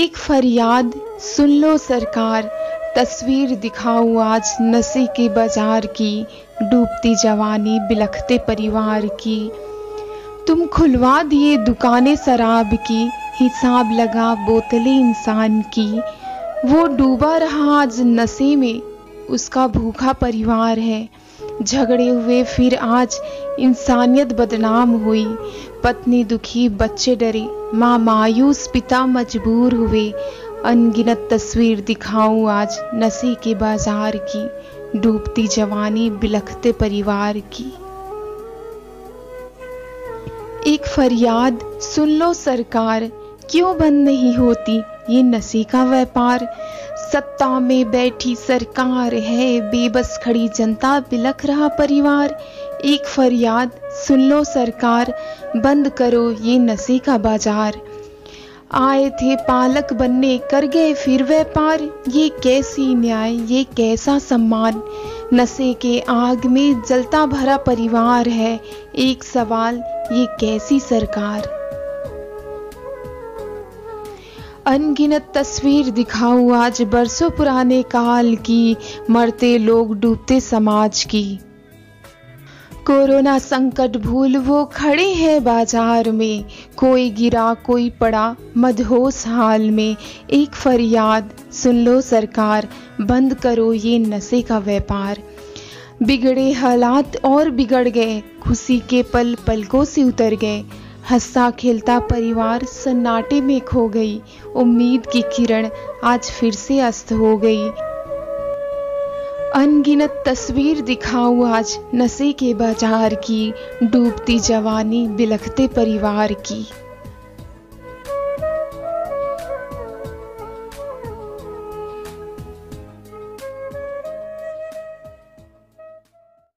एक फरियाद सुन लो सरकार, तस्वीर दिखाओ आज नशे के बाज़ार की, डूबती जवानी बिलखते परिवार की। तुम खुलवा दिए दुकानें शराब की, हिसाब लगा बोतलें इंसान की। वो डूबा रहा आज नशे में, उसका भूखा परिवार है। झगड़े हुए, फिर आज इंसानियत बदनाम हुई। पत्नी दुखी, बच्चे डरे। माँ मायूस, पिता मजबूर हुए। अनगिनत तस्वीर दिखाऊँ आज नशे के बाज़ार की। डूबती जवानी बिलखते परिवार की। एक फरियाद, सुन लो सरकार। क्यों बंद नहीं होती? ये नशे का व्यापार। सत्ता में बैठी सरकार है, बेबस खड़ी जनता बिलख रहा परिवार। एक फरियाद, सुन लो सरकार, बंद करो ये नशे का बाज़ार। आए थे पालक बनने, कर गए फिर व्यापार। ये कैसी न्याय, ये कैसा सम्मान? नशे के आग में जलता भरा परिवार है। एक सवाल, ये कैसी सरकार? अनगिनत तस्वीर दिखाऊँ आज बरसों पुराने काल की, मरते लोग डूबते समाज की। कोरोना संकट भूल वो खड़े हैं बाज़ार में, कोई गिरा, कोई पड़ा, मदहोश हाल में। एक फरियाद, सुन लो सरकार, बंद करो ये नशे का व्यापार। बिगड़े हालात और बिगड़ गए, खुशी के पल पलकों से उतर गए। हंसता खेलता परिवार सन्नाटे में खो गई। उम्मीद की किरण आज फिर से अस्त हो गई। अनगिनत तस्वीर दिखाऊ आज नशे के बाज़ार की, डूबती जवानी बिलखते परिवार की।